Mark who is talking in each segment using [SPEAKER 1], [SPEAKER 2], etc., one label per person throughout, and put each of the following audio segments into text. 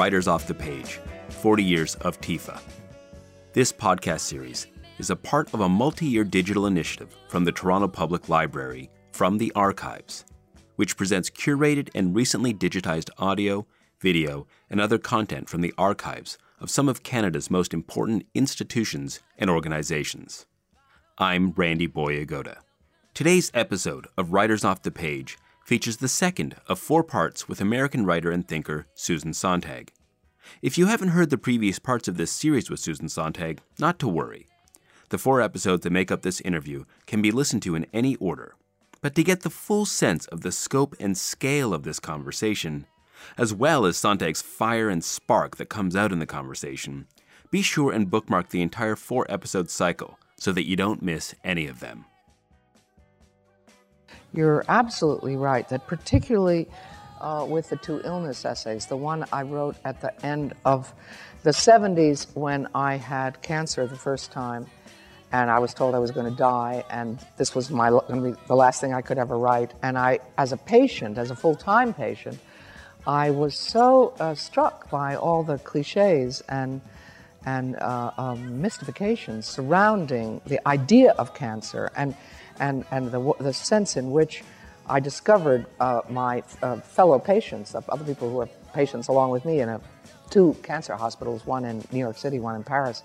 [SPEAKER 1] Writers Off the Page 40 Years of TIFA. This podcast series is a part of a multi year digital initiative from the Toronto Public Library from the Archives, which presents curated and recently digitized audio, video, and other content from the archives of some of Canada's most important institutions and organizations. I'm Randy Boyagoda. Today's episode of Writers Off the Page features the second of four parts with American writer and thinker Susan Sontag. If you haven't heard the previous parts of this series with Susan Sontag, not to worry. The four episodes that make up this interview can be listened to in any order. But to get the full sense of the scope and scale of this conversation, as well as Sontag's fire and spark that comes out in the conversation, be sure and bookmark the entire four episode cycle so that you don't miss any of them.
[SPEAKER 2] You're absolutely right that, particularly uh, with the two illness essays, the one I wrote at the end of the 70s when I had cancer the first time, and I was told I was going to die, and this was my the last thing I could ever write. And I, as a patient, as a full-time patient, I was so uh, struck by all the cliches and and uh, um, mystifications surrounding the idea of cancer and and, and the, the sense in which I discovered uh, my uh, fellow patients, other people who were patients along with me in a, two cancer hospitals, one in New York City, one in Paris,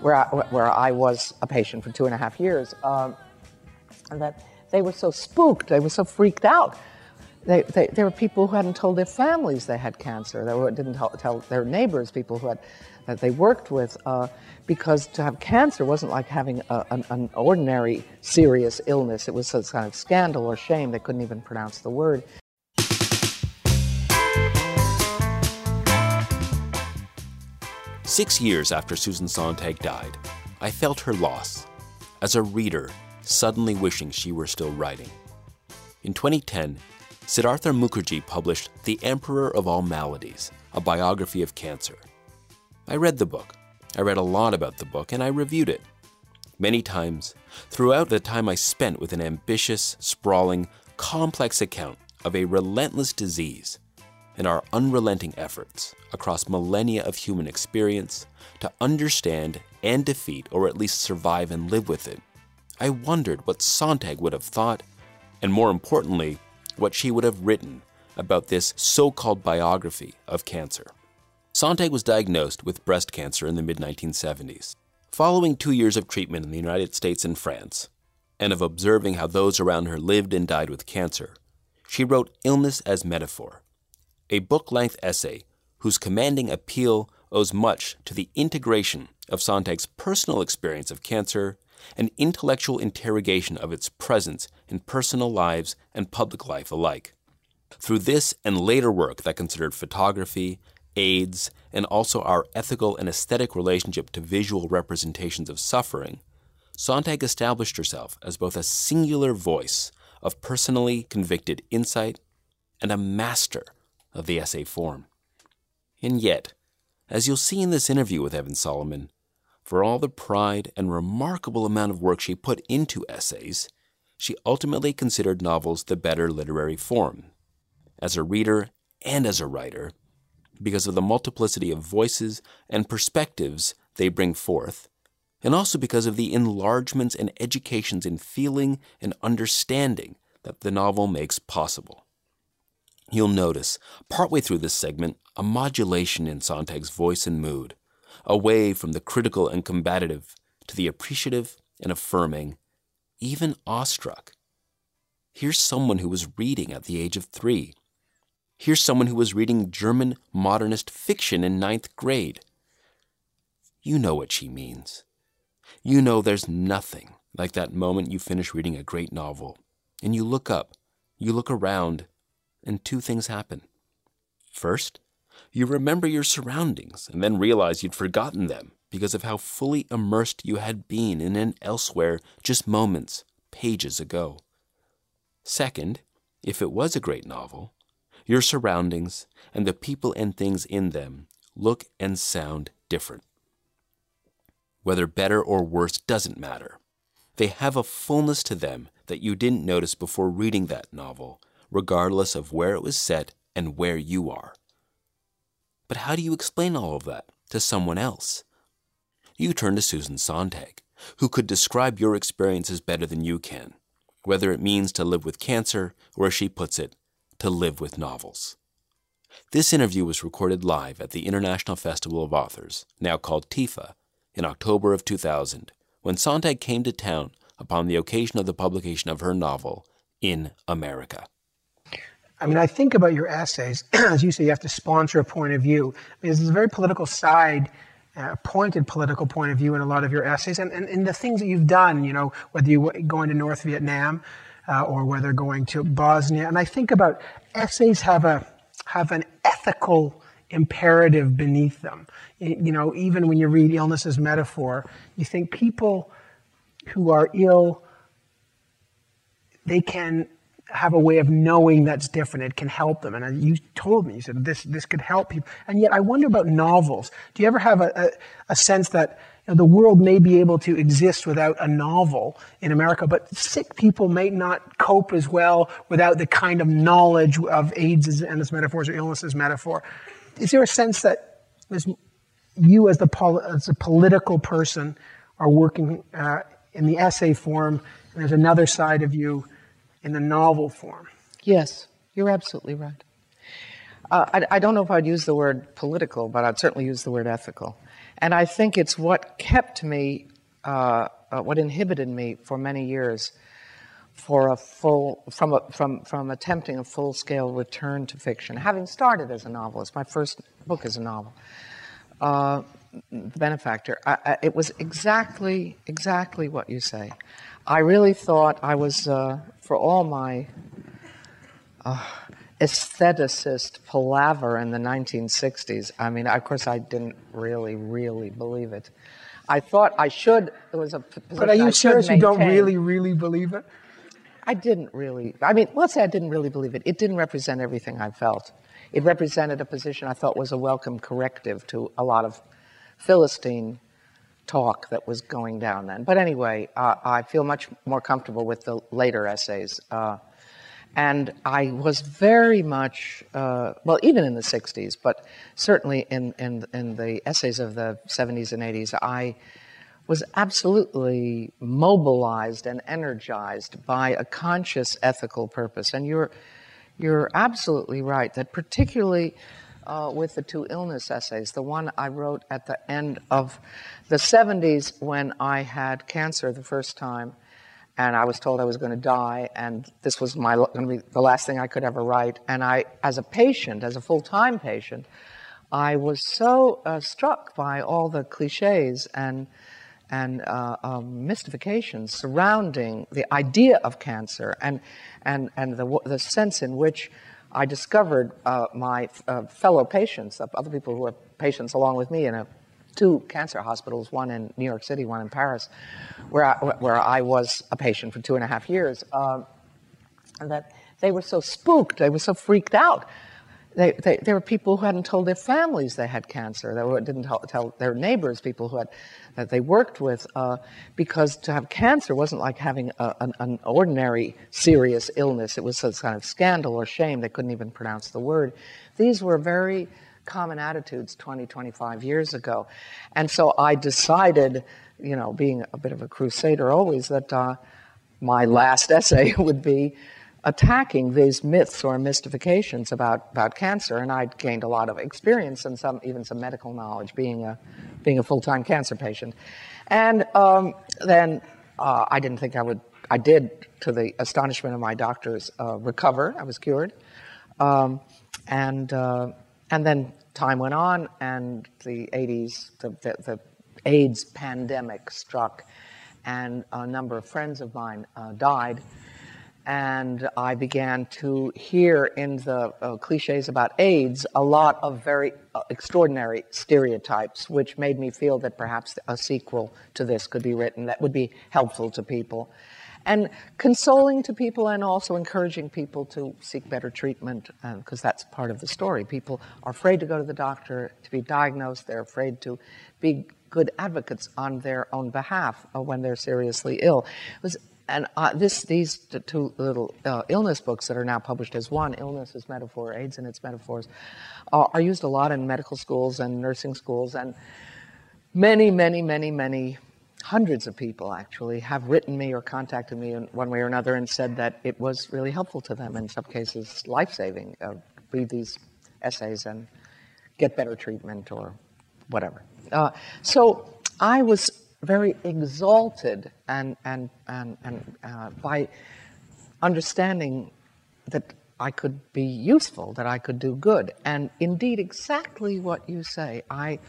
[SPEAKER 2] where I, where I was a patient for two and a half years, um, and that they were so spooked, they were so freaked out. They, they, there were people who hadn't told their families they had cancer. They didn't tell, tell their neighbors, people who had that they worked with, uh, because to have cancer wasn't like having a, an, an, ordinary serious illness. It was some kind of scandal or shame. They couldn't even pronounce the word.
[SPEAKER 1] Six years after Susan Sontag died, I felt her loss. As a reader, suddenly wishing she were still writing. In 2010, Siddhartha Mukherjee published The Emperor of All Maladies, a biography of cancer. I read the book. I read a lot about the book and I reviewed it. Many times, throughout the time I spent with an ambitious, sprawling, complex account of a relentless disease and our unrelenting efforts across millennia of human experience to understand and defeat, or at least survive and live with it, I wondered what Sontag would have thought, and more importantly, what she would have written about this so called biography of cancer. Sontag was diagnosed with breast cancer in the mid 1970s. Following two years of treatment in the United States and France, and of observing how those around her lived and died with cancer, she wrote Illness as Metaphor, a book length essay whose commanding appeal owes much to the integration of Sontag's personal experience of cancer and intellectual interrogation of its presence in personal lives and public life alike. Through this and later work that considered photography AIDS, and also our ethical and aesthetic relationship to visual representations of suffering, Sontag established herself as both a singular voice of personally convicted insight and a master of the essay form. And yet, as you'll see in this interview with Evan Solomon, for all the pride and remarkable amount of work she put into essays, she ultimately considered novels the better literary form. As a reader and as a writer, because of the multiplicity of voices and perspectives they bring forth, and also because of the enlargements and educations in feeling and understanding that the novel makes possible. You'll notice, partway through this segment, a modulation in Sontag's voice and mood, away from the critical and combative to the appreciative and affirming, even awestruck. Here's someone who was reading at the age of three Here's someone who was reading German modernist fiction in ninth grade. You know what she means. You know there's nothing like that moment you finish reading a great novel and you look up, you look around, and two things happen. First, you remember your surroundings and then realize you'd forgotten them because of how fully immersed you had been in an elsewhere just moments, pages ago. Second, if it was a great novel, your surroundings, and the people and things in them look and sound different. Whether better or worse doesn't matter. They have a fullness to them that you didn't notice before reading that novel, regardless of where it was set and where you are. But how do you explain all of that to someone else? You turn to Susan Sontag, who could describe your experiences better than you can, whether it means to live with cancer or, as she puts it, to live with novels. This interview was recorded live at the International Festival of Authors, now called TIFA, in October of 2000, when Sontag came to town upon the occasion of the publication of her novel, In America.
[SPEAKER 3] I mean, I think about your essays. As you say, you have to sponsor a point of view. I mean, there's a very political side, uh, pointed political point of view in a lot of your essays, and, and, and the things that you've done, you know, whether you're going to North Vietnam uh, or whether going to Bosnia. And I think about essays have a have an ethical imperative beneath them. You know, even when you read illness as metaphor, you think people who are ill, they can have a way of knowing that's different. It can help them. And you told me, you said this this could help people. And yet, I wonder about novels. Do you ever have a, a, a sense that you know, the world may be able to exist without a novel in America, but sick people may not cope as well without the kind of knowledge of AIDS and its metaphors or illness as metaphor. Is there a sense that as you, as the pol- as a political person, are working uh, in the essay form, and there's another side of you in the novel form?
[SPEAKER 2] Yes, you're absolutely right. Uh, I, I, don't know if I'd use the word political, but I'd certainly use the word ethical. And I think it's what kept me, uh, uh, what inhibited me for many years for a full, from, a, from, from attempting a full scale return to fiction. Having started as a novelist, my first book is a novel, uh, The Benefactor, I, I, it was exactly, exactly what you say. I really thought I was, uh, for all my uh, aestheticist palaver in the 1960s. I mean, of course, I didn't really, really believe it. I thought I should. It was a
[SPEAKER 3] But are you sure You don't really, really believe it?
[SPEAKER 2] I didn't really. I mean, let's say I didn't really believe it. It didn't represent everything I felt. It represented a position I thought was a welcome corrective to a lot of Philistine talk that was going down then. But anyway, uh, I feel much more comfortable with the later essays. Uh, and I was very much, uh, well, even in the 60s, but certainly in, in, in the essays of the 70s and 80s, I was absolutely mobilized and energized by a conscious ethical purpose. And you're, you're absolutely right that, particularly uh, with the two illness essays, the one I wrote at the end of the 70s when I had cancer the first time and I was told I was going to die, and this was my going to be the last thing I could ever write. And I, as a patient, as a full-time patient, I was so uh, struck by all the cliches and and uh, um, mystifications surrounding the idea of cancer and and and the the sense in which I discovered uh, my uh, fellow patients, other people who were patients along with me in a two cancer hospitals, one in New York City, one in Paris, where I, where I was a patient for two and a half years. Uh, that they were so spooked, they were so freaked out. They, they, there were people who hadn't told their families they had cancer. They didn't tell, tell their neighbors, people who had that they worked with, uh, because to have cancer wasn't like having a, an, an, ordinary serious illness. It was some kind of scandal or shame. They couldn't even pronounce the word. These were very common attitudes 20, 25 years ago. And so I decided, you know, being a bit of a crusader always, that uh, my last essay would be attacking these myths or mystifications about, about cancer. And I'd gained a lot of experience and some, even some medical knowledge being a, being a full-time cancer patient. And um, then uh, I didn't think I would, I did, to the astonishment of my doctors, uh, recover. I was cured. Um, and uh, and then time went on, and the 80s, the, the, the AIDS pandemic struck, and a number of friends of mine uh, died. And I began to hear in the uh, cliches about AIDS a lot of very uh, extraordinary stereotypes, which made me feel that perhaps a sequel to this could be written that would be helpful to people and consoling to people and also encouraging people to seek better treatment because uh, that's part of the story. People are afraid to go to the doctor to be diagnosed, they're afraid to be good advocates on their own behalf uh, when they're seriously ill. Was and uh, this, these two little uh, illness books that are now published as one, Illness as Metaphor, AIDS and Its Metaphors, uh, are used a lot in medical schools and nursing schools. And many, many, many, many hundreds of people actually have written me or contacted me in one way or another and said that it was really helpful to them, in some cases, life saving. Uh, read these essays and get better treatment or whatever. Uh, so I was very exalted and, and, and, and uh, by understanding that I could be useful, that I could do good. And indeed, exactly what you say. I,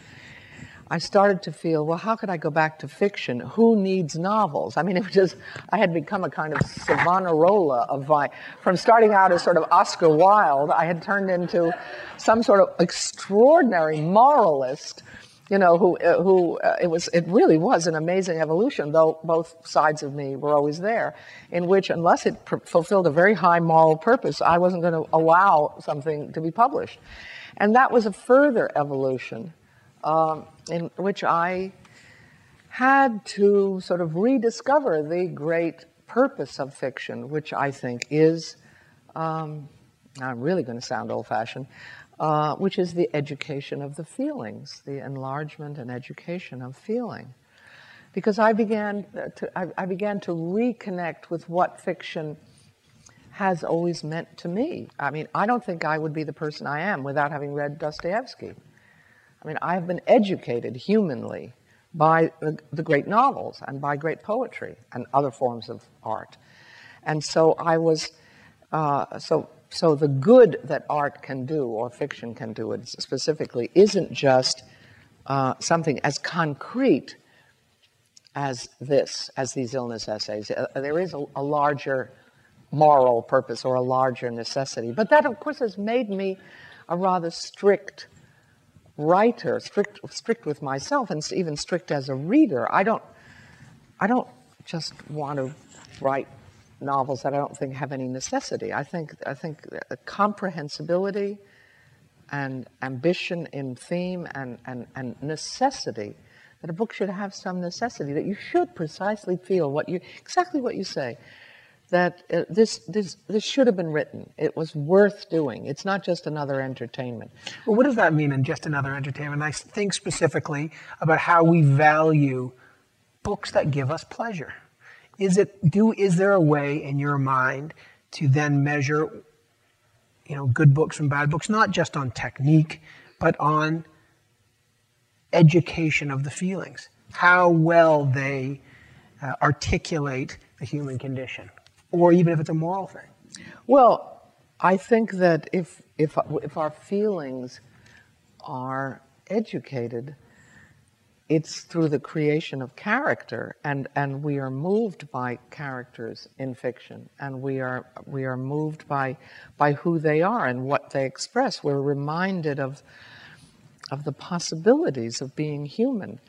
[SPEAKER 2] I started to feel, well, how could I go back to fiction? Who needs novels? I mean, it was just, I had become a kind of Savonarola of my, from starting out as sort of Oscar Wilde, I had turned into some sort of extraordinary moralist you know, who, uh, who uh, it was, it really was an amazing evolution, though both sides of me were always there, in which unless it pr- fulfilled a very high moral purpose, I wasn't going to allow something to be published. And that was a further evolution um, in which I had to sort of rediscover the great purpose of fiction, which I think is, um, I'm really going to sound old fashioned, uh, which is the education of the feelings, the enlargement and education of feeling. Because I began to, I, I began to reconnect with what fiction has always meant to me. I mean, I don't think I would be the person I am without having read Dostoevsky. I mean, I have been educated humanly by the, great novels and by great poetry and other forms of art. And so I was, uh, so so the good that art can do, or fiction can do it specifically, isn't just uh, something as concrete as this, as these illness essays. Uh, there is a, a, larger moral purpose or a larger necessity. But that, of course, has made me a rather strict writer, strict, strict with myself, and even strict as a reader. I don't, I don't just want to write novels that I don't think have any necessity. I think I think comprehensibility and ambition in theme and, and, and necessity that a book should have some necessity that you should precisely feel what you exactly what you say that uh, this this this should have been written. It was worth doing. It's not just another entertainment.
[SPEAKER 3] Well what does that mean in just another entertainment? I think specifically about how we value books that give us pleasure. Is it do is there a way in your mind to then measure you know good books from bad books not just on technique but on education of the feelings? How well they uh, articulate the human condition or even if it's a moral thing?
[SPEAKER 2] Well i think that if if if our feelings are educated it's through the creation of character and, and we are moved by characters in fiction and we are we are moved by by who they are and what they express. We're reminded of of the possibilities of being human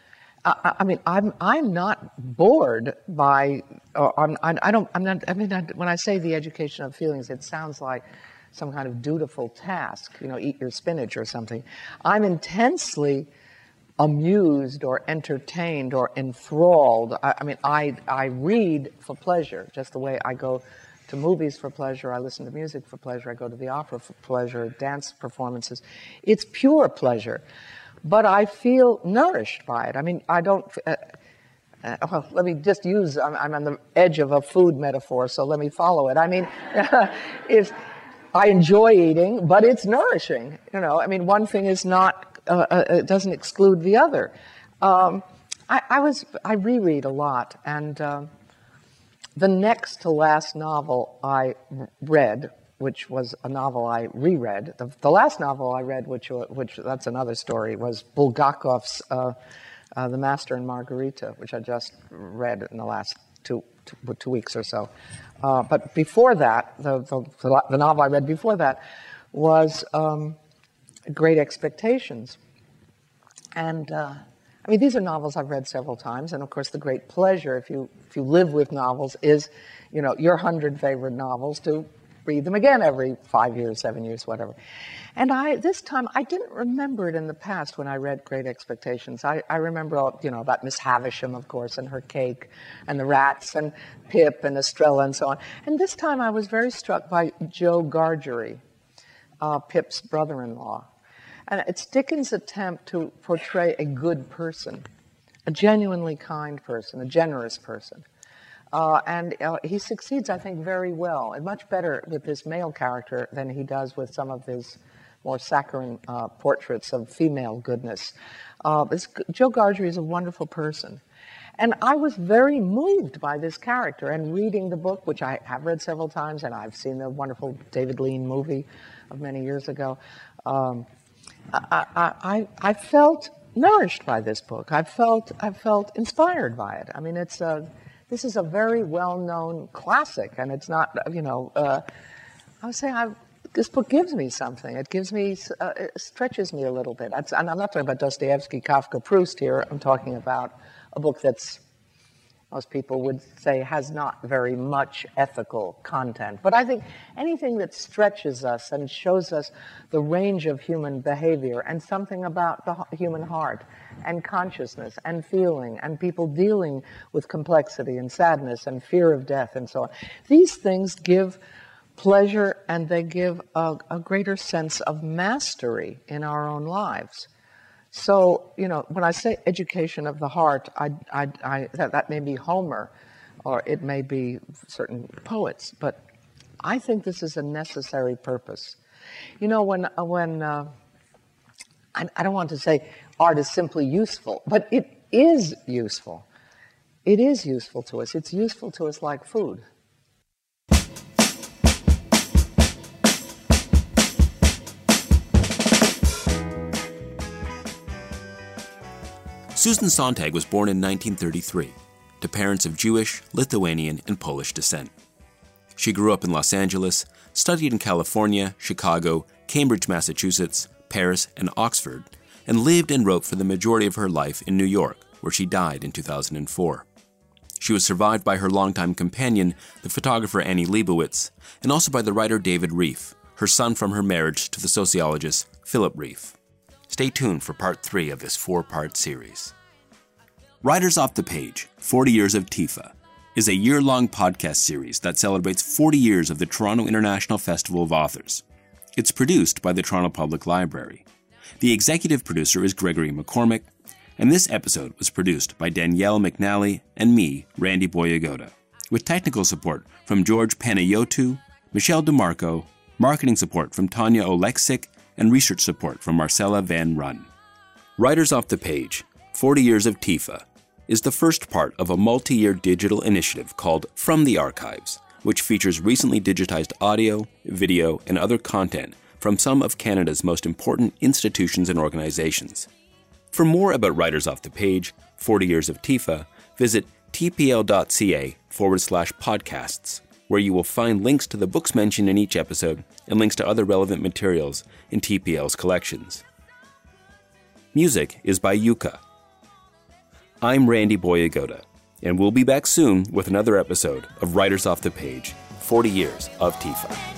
[SPEAKER 2] I, I mean, I'm I'm not bored by, I'm, I don't I'm not. I mean, when I say the education of feelings, it sounds like some kind of dutiful task. You know, eat your spinach or something. I'm intensely amused or entertained or enthralled. I, I, mean, I, I read for pleasure, just the way I go to movies for pleasure, I listen to music for pleasure, I go to the opera for pleasure, dance performances. It's pure pleasure. But I feel nourished by it. I mean, I don't. Uh, uh, well, let me just use, I'm, I'm, on the edge of a food metaphor, so let me follow it. I mean, if I enjoy eating, but it's nourishing. You know, I mean, one thing is not uh, uh, it doesn't exclude the other. Um, I, I, was I reread a lot, and uh, the next to last novel I read, which was a novel I reread, the, the last novel I read, which which that's another story, was Bulgakov's uh, uh, The Master and Margarita, which I just read in the last two two, two weeks or so. Uh, but before that, the, the, the novel I read before that was. Um, Great Expectations. And uh, I mean, these are novels I've read several times, and of course, the great pleasure, if you if you live with novels, is, you know, your hundred favorite novels to read them again every five years, seven years, whatever. And I, this time, I didn't remember it in the past when I read Great Expectations. I, I remember, you know, about Miss Havisham, of course, and her cake, and the rats, and Pip, and Estella, and so on. And this time, I was very struck by Joe Gargery, uh, Pip's brother-in-law. And it's Dickens' attempt to portray a good person, a genuinely kind person, a generous person. Uh, and uh, he succeeds, I think, very well, and much better with this male character than he does with some of his more saccharine uh, portraits of female goodness. Uh, this, Joe Gargery is a wonderful person. And I was very moved by this character and reading the book, which I have read several times, and I've seen the wonderful David Lean movie of many years ago. Um, I, I, I, felt nourished by this book. I felt, I felt inspired by it. I mean, it's a, this is a very well-known classic, and it's not, you know, uh, I would say I, this book gives me something. It gives me, uh, it stretches me a little bit. and I'm not talking about Dostoevsky, Kafka, Proust here. I'm talking about a book that's, most people would say, has not very much ethical content. But I think anything that stretches us and shows us the range of human behavior and something about the human heart and consciousness and feeling and people dealing with complexity and sadness and fear of death and so on, these things give pleasure and they give a, a, greater sense of mastery in our own lives. So, you know, when I say education of the heart, I, I, I, that, that may be Homer or it may be certain poets, but I think this is a necessary purpose. You know, when, uh, when uh, I, I don't want to say art is simply useful, but it is useful. It is useful to us. It's useful to us like food.
[SPEAKER 1] Susan Sontag was born in 1933 to parents of Jewish, Lithuanian, and Polish descent. She grew up in Los Angeles, studied in California, Chicago, Cambridge, Massachusetts, Paris, and Oxford, and lived and wrote for the majority of her life in New York, where she died in 2004. She was survived by her longtime companion, the photographer Annie Leibovitz, and also by the writer David Rieff, her son from her marriage to the sociologist Philip Rieff. Stay tuned for part three of this four part series. Writers Off the Page 40 Years of TIFA is a year long podcast series that celebrates 40 years of the Toronto International Festival of Authors. It's produced by the Toronto Public Library. The executive producer is Gregory McCormick, and this episode was produced by Danielle McNally and me, Randy Boyagoda, with technical support from George Panayotu, Michelle DeMarco, marketing support from Tanya Oleksik, and research support from Marcella Van Run. Writers Off the Page 40 Years of TIFA is the first part of a multi year digital initiative called From the Archives, which features recently digitized audio, video, and other content from some of Canada's most important institutions and organizations. For more about Writers Off the Page, 40 Years of TIFA, visit tpl.ca forward slash podcasts where you will find links to the books mentioned in each episode and links to other relevant materials in TPL's collections. Music is by Yuka. I'm Randy Boyagoda, and we'll be back soon with another episode of Writers Off the Page 40 Years of TIFA.